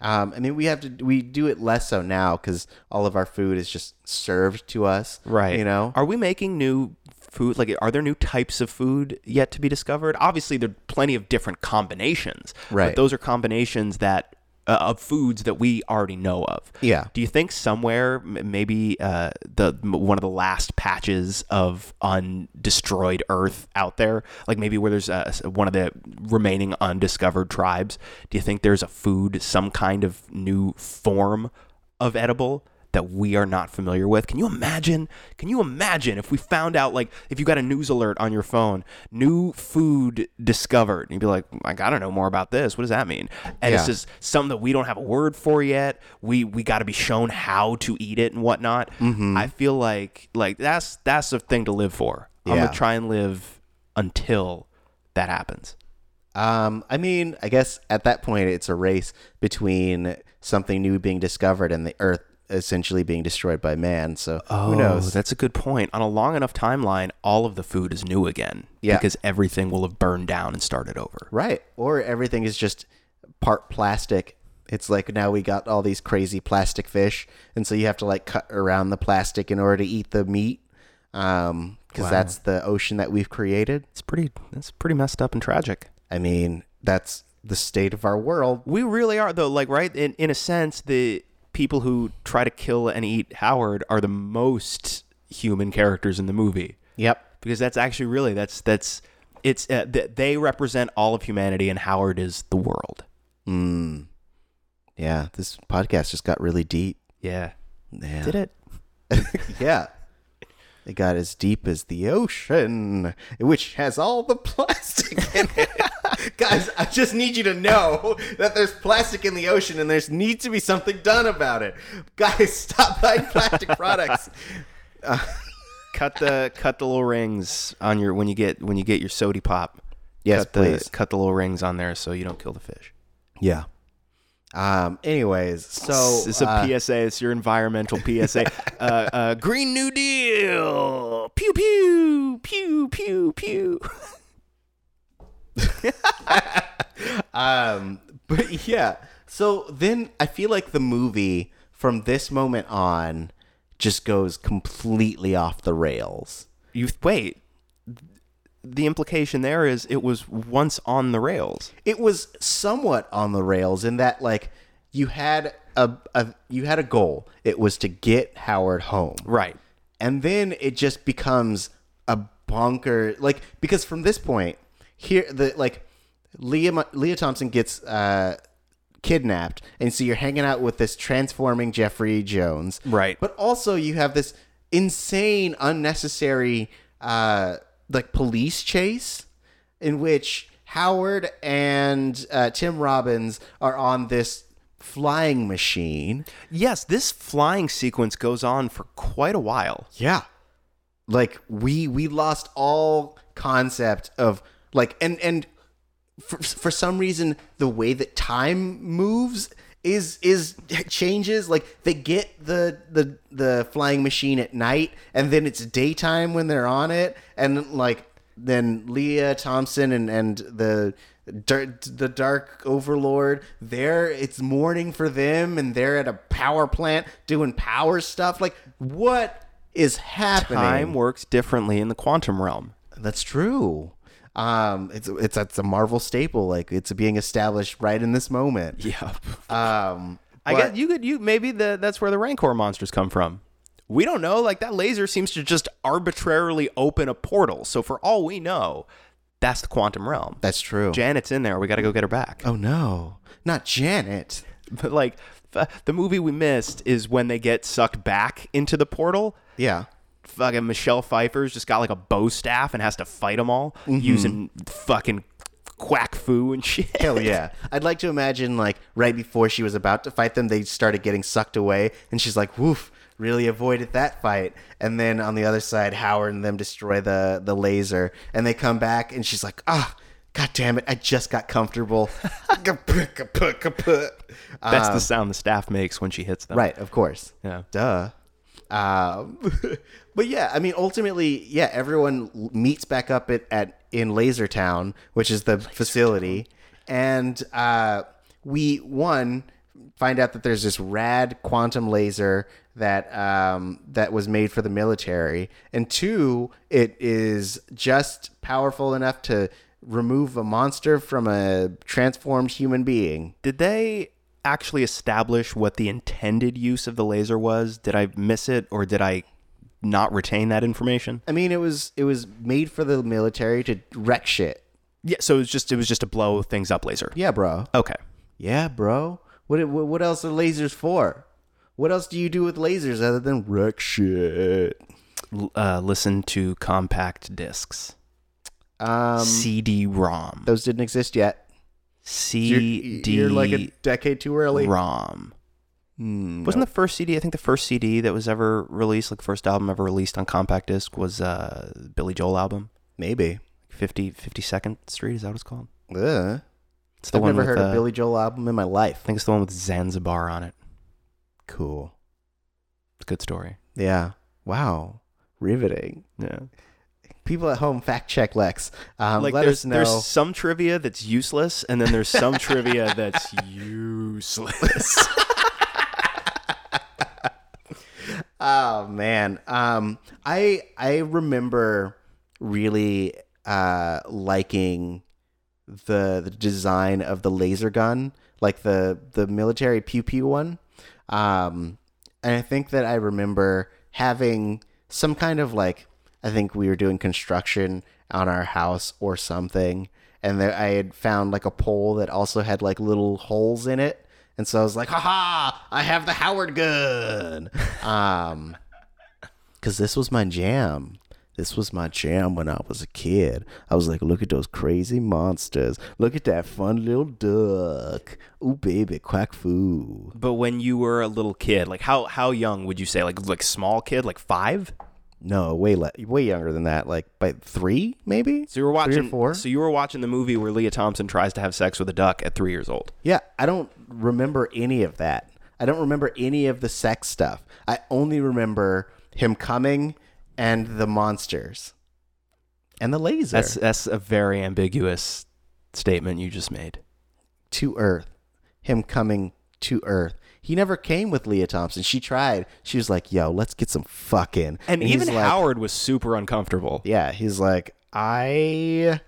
Um, I mean, we have to we do it less so now because all of our food is just served to us, right? You know, Are we making new food? Like, are there new types of food yet to be discovered? Obviously, there are plenty of different combinations. Right. But those are combinations that uh, of foods that we already know of. Yeah. Do you think somewhere, maybe uh, the one of the last patches of undestroyed Earth out there, like maybe where there's uh, one of the remaining undiscovered tribes? Do you think there's a food, some kind of new form of edible that we are not familiar with. Can you imagine? Can you imagine if we found out, like, if you got a news alert on your phone, new food discovered, and you'd be like, I gotta know more about this. What does that mean? And it's just something that we don't have a word for yet. We we got to be shown how to eat it and whatnot. I feel like like that's that's a thing to live for. I'm gonna try and live until that happens. Um, I mean, I guess at that point it's a race between something new being discovered and the Earth essentially being destroyed by man. So who knows? Oh, That's a good point. On a long enough timeline, all of the food is new again. Yeah. Because everything will have burned down and started over. Right. Or everything is just part plastic. It's like now we got all these crazy plastic fish, and so you have to like cut around the plastic in order to eat the meat, um, because that's the ocean that we've created. It's pretty that's pretty messed up and tragic. I mean, that's the state of our world. We really are though, like right in in a sense, the people who try to kill and eat Howard are the most human characters in the movie. Yep. Because that's actually really that's that's it's uh, th- they represent all of humanity and Howard is the world. Mm. Yeah. This podcast just got really deep. Yeah. Yeah. Did it? yeah. It got as deep as the ocean, which has all the plastic in it. Guys, I just need you to know that there's plastic in the ocean and there's needs to be something done about it. Guys, stop buying plastic products. cut the cut the little rings on your when you get when you get your sody pop. Yes, cut the, please. Cut the little rings on there so you don't kill the fish. Yeah. Um. Anyways, so it's a uh, PSA. It's your environmental PSA. uh, uh, Green New Deal. Pew pew pew pew pew. um. But yeah. So then I feel like the movie from this moment on just goes completely off the rails. You wait. The implication there is it was once on the rails. it was somewhat on the rails in that like you had a, a you had a goal it was to get howard home Right. and then it just becomes a bonker like because from this point here the like leah lea thompson gets uh kidnapped, and so you're hanging out with this transforming Jeffrey Jones, Right. But also you have this insane, unnecessary, uh, like police chase in which Howard and uh, Tim Robbins are on this flying machine. Yes, this flying sequence goes on for quite a while. Yeah. Like we we lost all concept of like and and for, for some reason the way that time moves is is changes like they get the the the flying machine at night and then it's daytime when they're on it and like then Lea Thompson and and the the dark overlord there it's morning for them and they're at a power plant doing power stuff. Like what is happening? Time works differently in the quantum realm. that's true um it's it's it's a marvel staple like it's being established right in this moment Yeah. um I guess you could you maybe the that's where the Rancor monsters come from. We don't know. Like that laser seems to just arbitrarily open a portal. So for all we know, that's the quantum realm. that's true Janet's in there. We got to go get her back. oh no not janet But like the movie we missed is when they get sucked back into the portal. yeah Fucking Michelle Pfeiffer's just got like a bow staff and has to fight them all using fucking quack fu and shit. Hell yeah. I'd like to imagine, like, right before she was about to fight them, they started getting sucked away, and she's like, woof, really avoided that fight. And then on the other side, Howard and them destroy the, the laser, and they come back, and she's like, ah, god damn it, I just got comfortable. That's the sound the staff makes when she hits them. Right, of course. Yeah. Duh. Um, but yeah, I mean, ultimately, yeah, everyone meets back up at, at in Laser Town, which is the facility, and uh, we one find out that there's this rad quantum laser that um, that was made for the military, and two, it is just powerful enough to remove a monster from a transformed human being. Did they actually establish what the intended use of the laser was? Did I miss it or did I not retain that information? I mean, it was it was made for the military to wreck shit. Yeah, so it was just it was just a blow things up laser. Yeah, bro. Okay. Yeah, bro. What what what else are lasers for? What else do you do with lasers other than wreck shit? L- Uh, listen to compact discs. Um, CD-ROM. those didn't exist yet. You're, CD you're like a decade too early. ROM. Hmm, Wasn't the first CD? I think the first CD that was ever released, like first album ever released on compact disc, was uh, Billy Joel album, maybe. 50 52nd Street. Is that what it's called? Ugh. It's the I've one never with, heard uh, a Billy Joel album in my life. I think it's the one with Zanzibar on it. Cool. It's a good story. Yeah. Wow. Riveting. Yeah. People at home, fact check Lex. Um, like let us know. there's some trivia that's useless, and then there's some trivia that's useless. Oh man, um, I I remember really uh, liking the the design of the laser gun, like the the military pew pew one, um, and I think that I remember having some kind of like I think we were doing construction on our house or something, and there, I had found like a pole that also had like little holes in it. And so I was like, haha, I have the Howard gun. Um, cause this was my jam. This was my jam when I was a kid. I was like, look at those crazy monsters. Look at that fun little duck. Ooh, baby, quack fu. but when you were a little kid, like how how young would you say? Like like small kid, like five? No, way le- way younger than that. Like by three, maybe. So you were watching. four? So you were watching the movie where Lea Thompson tries to have sex with a duck at three years old. Yeah, I don't remember any of that. I don't remember any of the sex stuff. I only remember him coming and the monsters and the laser That's that's a very ambiguous statement you just made. to Earth. Him coming to Earth. He never came with Lea Thompson. She tried. She was like, "Yo, let's get some fucking." And, he's even like- Howard was super uncomfortable. Yeah, he's like, I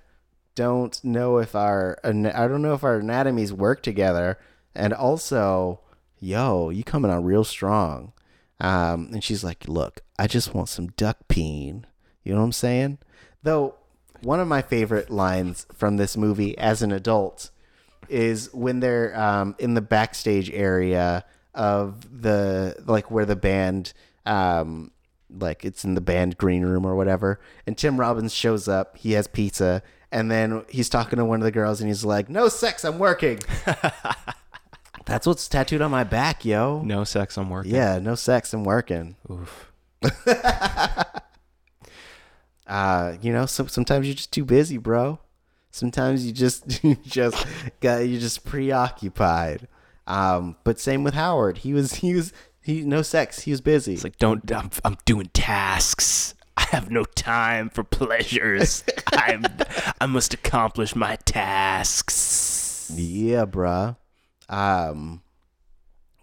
don't know if our I don't know if our anatomies work together, and also, yo, you coming on real strong. Um, and she's like, look, I just want some duck peen. You know what I'm saying? Though one of my favorite lines from this movie as an adult is when they're um, in the backstage area of the like where the band um, like it's in the band green room or whatever and tim robbins shows up he has pizza and then he's talking to one of the girls and he's like no sex i'm working that's what's tattooed on my back yo No sex, I'm working. yeah no sex i'm working Oof. uh you know so, sometimes you're just too busy bro sometimes you just you just got you're just preoccupied um but same with howard he was he was he no sex he was busy It's like, don't, I'm, I'm doing tasks. I have no time for pleasures. I'm, I must accomplish my tasks. Yeah, bruh. Um,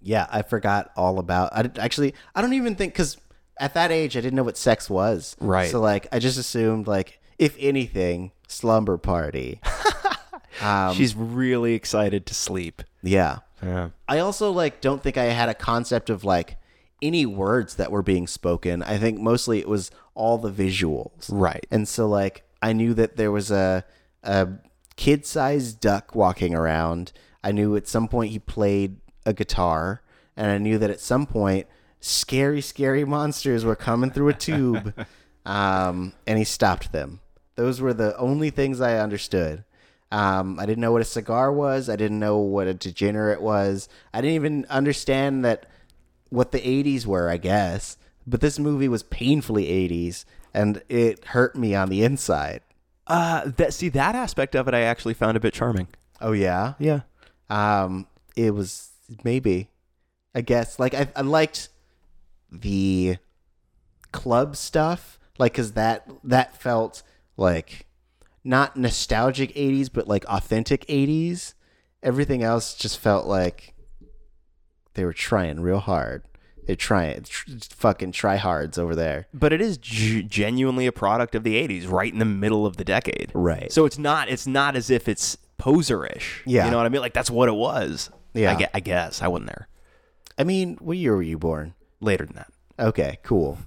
yeah, I forgot all about. I actually, I don't even think because at that age I didn't know what sex was. Right. So like, I just assumed like, if anything, slumber party. um, She's really excited to sleep. yeah. Yeah. I also like don't think I had a concept of like any words that were being spoken. I think mostly it was all the visuals. Right. And so like I knew that there was a a kid-sized duck walking around. I knew at some point he played a guitar and I knew that at some point scary scary monsters were coming through a tube. um and he stopped them. Those were the only things I understood. Um, I didn't know what a cigar was. I didn't know what a degenerate was. I didn't even understand that what the 80s were, I guess. But this movie was painfully 80s, and it hurt me on the inside. Uh, that see that aspect of it, I actually found a bit charming. Oh yeah, Yeah. Um, it was maybe, I guess. Like I, I liked the club stuff, like because that that felt like not nostalgic 80s, but like authentic 80s. Everything else just felt like they were trying real hard. They're trying, tr- fucking tryhards over there. But it is g- genuinely a product of the '80s, right in the middle of the decade. Right. So it's not. It's not as if it's poserish. Yeah. You know what I mean? Like that's what it was. Yeah. I, gue- I guess I wasn't there. I mean, what year were you born? Later than that. Okay, cool.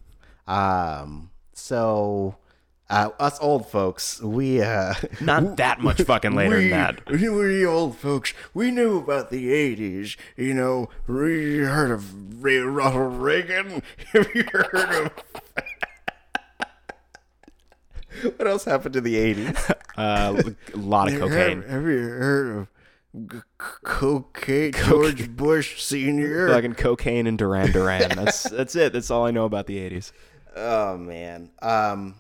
Um, so uh, us old folks, we uh, Not that much fucking later than that. We old folks, we knew about the 80s. You know, we heard of Ronald Reagan. Have you heard of what else happened to the '80s? Uh, a lot of cocaine. Have, have you heard of g- c- cocaine? George Bush Senior. Fucking cocaine and Duran Duran. That's that's it. That's all I know about the '80s. oh man. Um,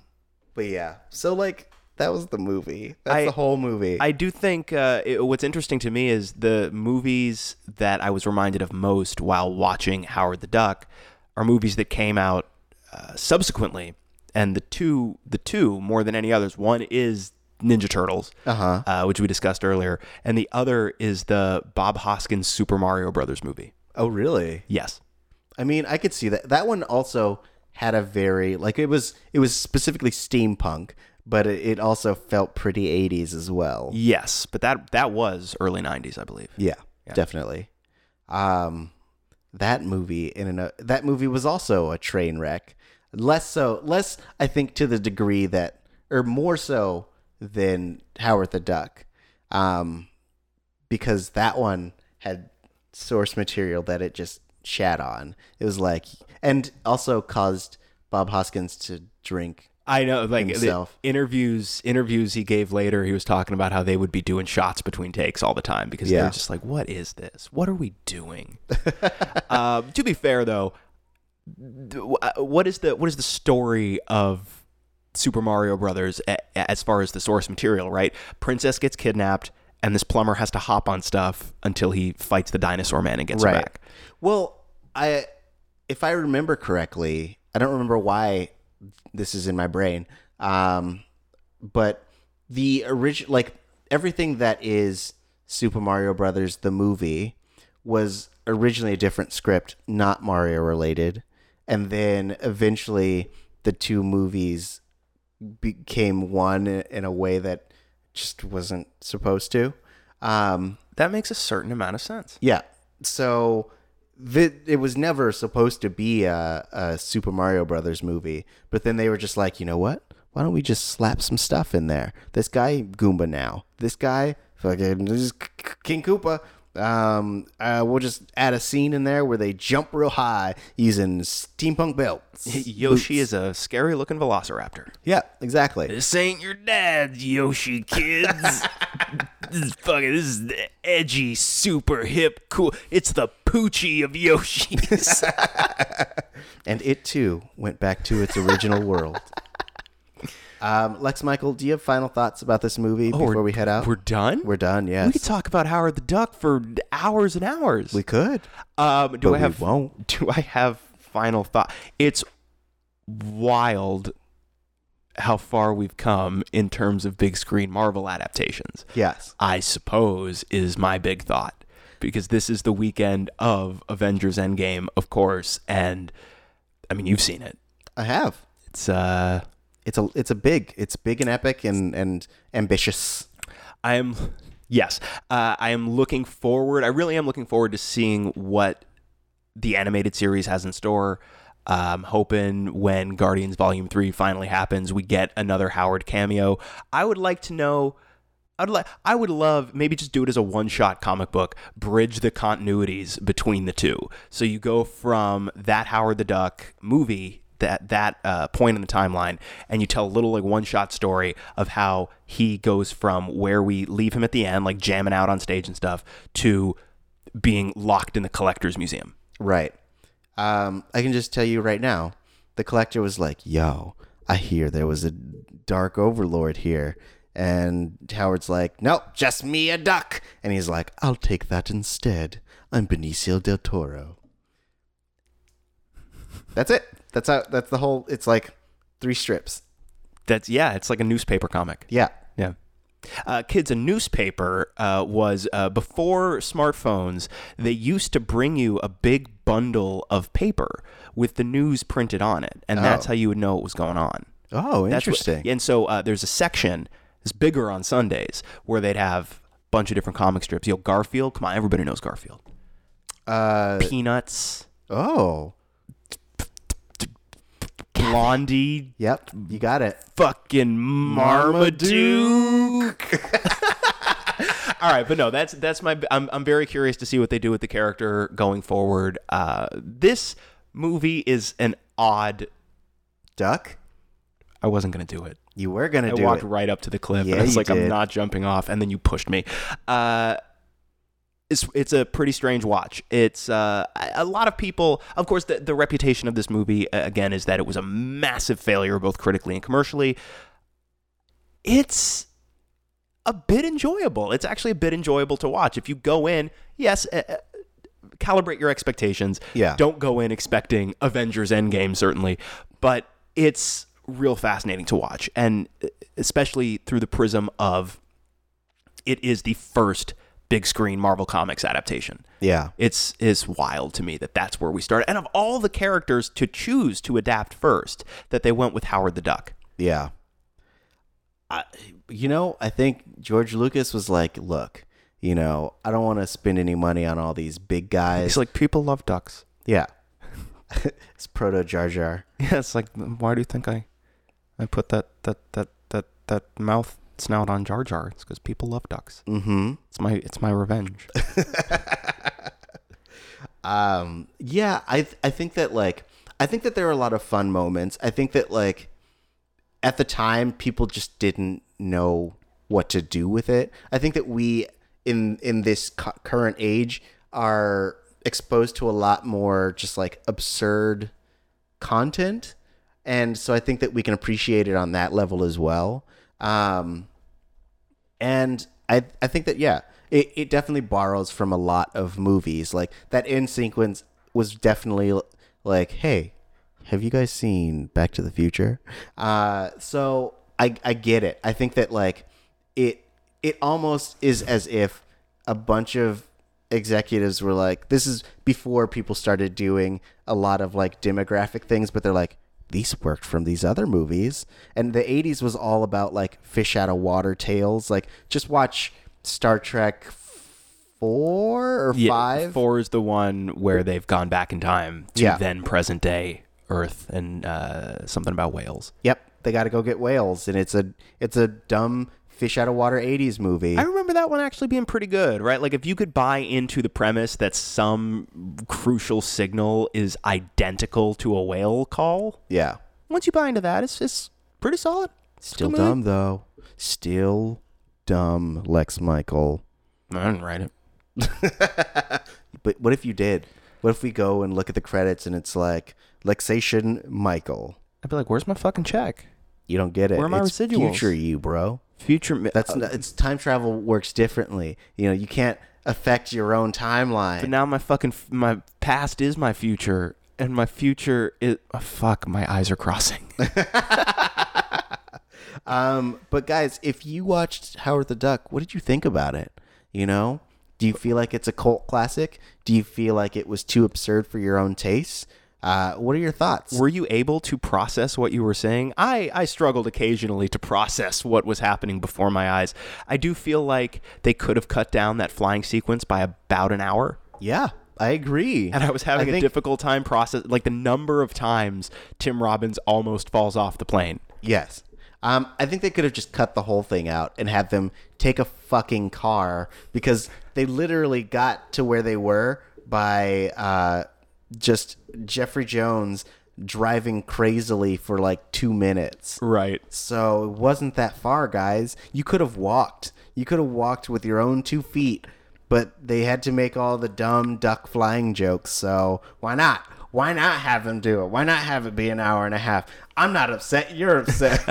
but yeah. So like, that was the movie. That's I- the whole movie. I do think uh, it, what's interesting to me is the movies that I was reminded of most while watching Howard the Duck are movies that came out uh, subsequently, and the two, the two more than any others. One is Ninja Turtles, Uh-huh. uh, which we discussed earlier, and the other is the Bob Hoskins Super Mario Brothers movie. oh really? Yes. I mean, I could see that. That one also had a very like it was it was specifically steampunk, but it, it also felt pretty 80s as well. Yes, but that that was early '90s, I believe. Yeah, definitely. Um, that movie in an, that movie was also a train wreck. Less so, less I think to the degree that, or more so than Howard the Duck, um, because that one had source material that it just shat on. It was like, and also caused Bob Hoskins to drink. I know, like Himself. interviews, interviews he gave later, he was talking about how they would be doing shots between takes all the time because Yeah. they're just like, "What is this? What are we doing?" uh, to be fair, though, what is the what is the story of Super Mario Brothers as far as the source material? Right, Princess gets kidnapped, and this plumber has to hop on stuff until he fights the dinosaur man and gets her back. Well, I if I remember correctly, I don't remember why this is in my brain. Um, but the original, like everything that is Super Mario Brothers the movie, was originally a different script, not Mario related, and then eventually the two movies became one in a way that just wasn't supposed to. Um, That makes a certain amount of sense. yeah. So the, it was never supposed to be a, a Super Mario Brothers movie, but then they were just like, you know what? Why don't we just slap some stuff in there? This guy Goomba now. This guy fucking just K- K- King Koopa. Um, uh, we'll just add a scene in there where they jump real high using steampunk belts. Yoshi is a scary looking velociraptor. Yeah, exactly. This ain't your dad's Yoshi, kids. this is fucking. This is the edgy, super hip, cool. It's the Poochie of Yoshis. And it too went back to its original world. Um, Lex Michael, do you have final thoughts about this movie before we head out? We're done. We're done. Yes, We could talk about Howard the Duck for hours and hours. We could. Um, do But I have? we won't. Do I have final thought? It's wild how far we've come in terms of big screen Marvel adaptations. Yes. I suppose is my big thought because this is the weekend of Avengers Endgame, of course, and I mean you've seen it. I have. It's uh, It's a it's a big it's big and epic and and ambitious. I am yes, uh, I am looking forward. I really am looking forward to seeing what the animated series has in store. Um, hoping when Guardians Volume Three finally happens, we get another Howard cameo. I would like to know. I'd like. I would love maybe just do it as a one-shot comic book, bridge the continuities between the two. So you go from that Howard the Duck movie that that uh, point in the timeline, and you tell a little like one-shot story of how he goes from where we leave him at the end, like jamming out on stage and stuff, to being locked in the collector's museum. Right. Um, I can just tell you right now, the collector was like, "Yo, I hear there was a dark overlord here." And Howard's like, "Nope, just me a duck." And he's like, "I'll take that instead. I'm Benicio del Toro." That's it. That's how that's the whole it's like three strips. That's yeah, it's like a newspaper comic. Yeah. Yeah. Uh, kids, a newspaper uh, was uh, before smartphones. They used to bring you a big bundle of paper with the news printed on it, and that's Oh. how you would know what was going on. Oh, That's what- interesting. and so uh, there's a section that's bigger on Sundays where they'd have a bunch of different comic strips. You know, Garfield. Come on, everybody knows Garfield. Uh Peanuts. oh. Blondie. Yep, you got it. fucking Marmaduke. All right, but no, that's that's my. I'm I'm very curious to see what they do with the character going forward. Uh, this movie is an odd. Duck, I wasn't gonna do it. you were going to do it. I do walked it. right up to the cliff. Yeah, and I was you like, I'm not jumping off, and then you pushed me. Uh, it's it's a pretty strange watch. It's uh, a lot of people. Of course, the the reputation of this movie again is that it was a massive failure, both critically and commercially. It's a bit enjoyable. It's actually a bit enjoyable to watch if you go in. Yes. Uh, calibrate your expectations. Yeah. Don't go in expecting Avengers Endgame, certainly, but it's real fascinating to watch, and especially through the prism of it is the first big screen Marvel Comics adaptation. Yeah. It's is wild to me that that's where we started, and of all the characters to choose to adapt first, that they went with Howard the Duck. Yeah. I, you know, I think George Lucas was like, look, you know, I don't want to spend any money on all these big guys. It's like people love ducks. yeah. it's proto Jar Jar. Yeah, it's like why do you think I I put that that that that that mouth snout on Jar Jar? It's because people love ducks. Mm-hmm. It's my it's my revenge. Um, yeah, I I think that like I think that there are a lot of fun moments. I think that like at the time people just didn't know what to do with it. I think that we in in this cu- current age are exposed to a lot more just like absurd content and so i think that we can appreciate it on that level as well um and i i think that yeah it, it definitely borrows from a lot of movies. Like that end sequence was definitely like hey have you guys seen back to the future? Uh so i i get it. I think that like it it almost is as if a bunch of executives were like this is before people started doing a lot of like demographic things but they're like these worked from these other movies and the 80s was all about like fish out of water tales like just watch star trek 4 or 5 Four is the one where they've gone back in time to Yeah. then present day Earth and uh, something about whales. Yep, they got to go get whales, and it's a it's a dumb fish out of water 80s movie. I remember that one actually being pretty good, right? Like if you could buy into the premise that some crucial signal is identical to a whale call, yeah. once you buy into that, it's it's pretty solid. Still Good movie. dumb though. Still dumb, Lex Michael. I didn't write it. But what if you did? What if we go and look at the credits and it's like Lexation Michael? I'd be like, "Where's my fucking check?" You don't get it. Where are my it's residuals? Future you, bro. Future. mi- That's uh, it's time travel works differently. You know, you can't affect your own timeline. But now my fucking my past is my future, and my future is oh, fuck. My eyes are crossing. Um, but guys, if you watched Howard the Duck, what did you think about it? You know, do you feel like it's a cult classic? Do you feel like it was too absurd for your own taste? Uh, what are your thoughts? were you able to process what you were saying? I, I struggled occasionally to process what was happening before my eyes. I do feel like they could have cut down that flying sequence by about an hour. yeah, I agree. And I was having I a think- difficult time process like the number of times Tim Robbins almost falls off the plane. Yes. Um, I think they could have just cut the whole thing out and had them take a fucking car because they literally got to where they were by uh, just Jeffrey Jones driving crazily for like two minutes. Right. So it wasn't that far, guys. You could have walked. You could have walked with your own two feet, but they had to make all the dumb duck flying jokes. So why not? Why not have them do it? Why not have it be an hour and a half? I'm not upset. You're upset.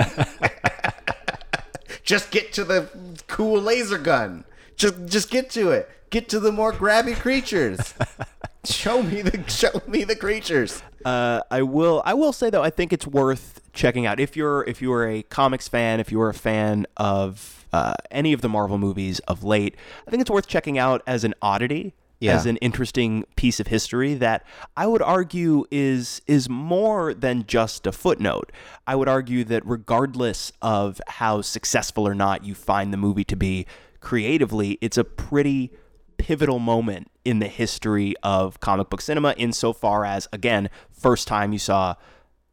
just get to the cool laser gun. Just just get to it. Get to the more grabby creatures. show me the show me the creatures. Uh, I will. I will say though, I think it's worth checking out if you're if you are a comics fan, if you are a fan of uh, any of the Marvel movies of late. I think it's worth checking out as an oddity, Yeah. as an interesting piece of history that I would argue is is more than just a footnote. I would argue that regardless of how successful or not you find the movie to be creatively, it's a pretty pivotal moment in the history of comic book cinema insofar as again first time you saw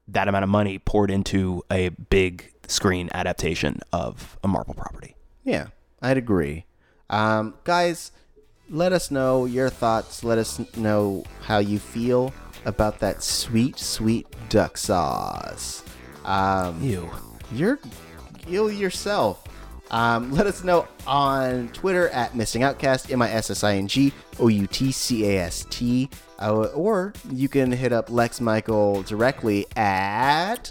that amount of money poured into a big screen adaptation of a Marvel property. Yeah, I'd agree. Um, guys, let us know your thoughts. Let us know how you feel about that sweet, sweet duck sauce. Um, Ew. you're you yourself. Um, let us know on Twitter at Missing Outcast, M I S S I N G O U T C A S T, uh, or you can hit up Lex Michael directly at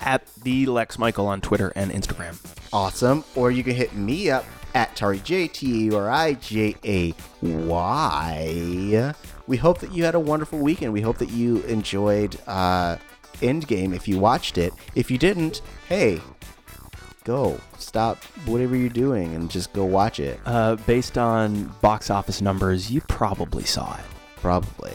At the Lex Michael on Twitter and Instagram. awesome, or you can hit me up at Tari J T A R I J A Y. We hope that you had a wonderful weekend. We hope that you enjoyed uh, Endgame if you watched it. If you didn't, hey, go stop whatever you're doing and just go watch it. Uh, based on box office numbers, you probably saw it. Probably.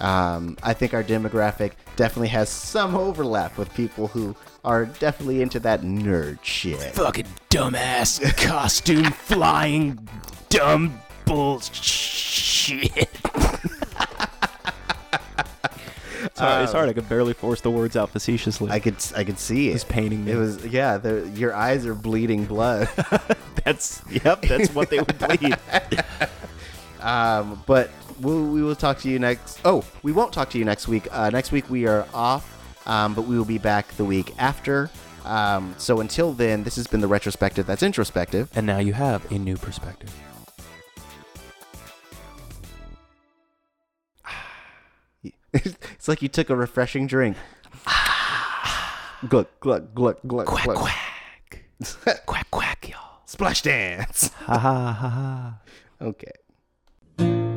Um, I think our demographic definitely has some overlap with people who are definitely into that nerd shit. Fucking dumbass costume flying dumb bullshit. Sorry, it's hard. I could barely force the words out facetiously. I could I could see it. It's paining me. It was yeah. The, your eyes are bleeding blood. that's yep. That's what they would bleed. um, but we'll, we will talk to you next. Oh, we won't talk to you next week. Uh, next week we are off, um, but we will be back the week after. Um, so until then, this has been the retrospective. That's introspective. and now you have a new perspective. it's like you took a refreshing drink. gluck gluck gluck gluck Quack gluck. quack. quack quack, y'all. Splash dance. Ha ha ha ha. Okay.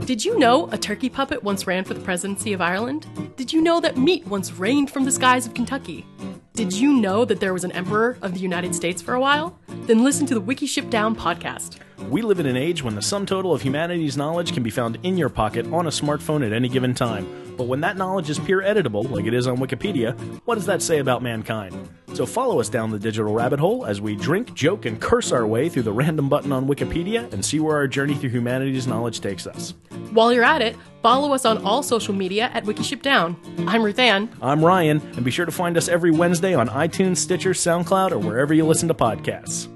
Did you know a turkey puppet once ran for the presidency of Ireland? Did you know that meat once reigned from the skies of Kentucky? Did you know that there was an emperor of the United States for a while? Then listen to the Wiki Ship Down podcast. We live in an age when the sum total of humanity's knowledge can be found in your pocket on a smartphone at any given time. But when that knowledge is peer editable, like it is on Wikipedia, what does that say about mankind? So follow us down the digital rabbit hole as we drink, joke, and curse our way through the random button on Wikipedia and see where our journey through humanity's knowledge takes us. While you're at it, follow us on all social media at Wiki Ship Down. I'm Ruth Ann. I'm Ryan, and be sure to find us every Wednesday on iTunes, Stitcher, SoundCloud, or wherever you listen to podcasts.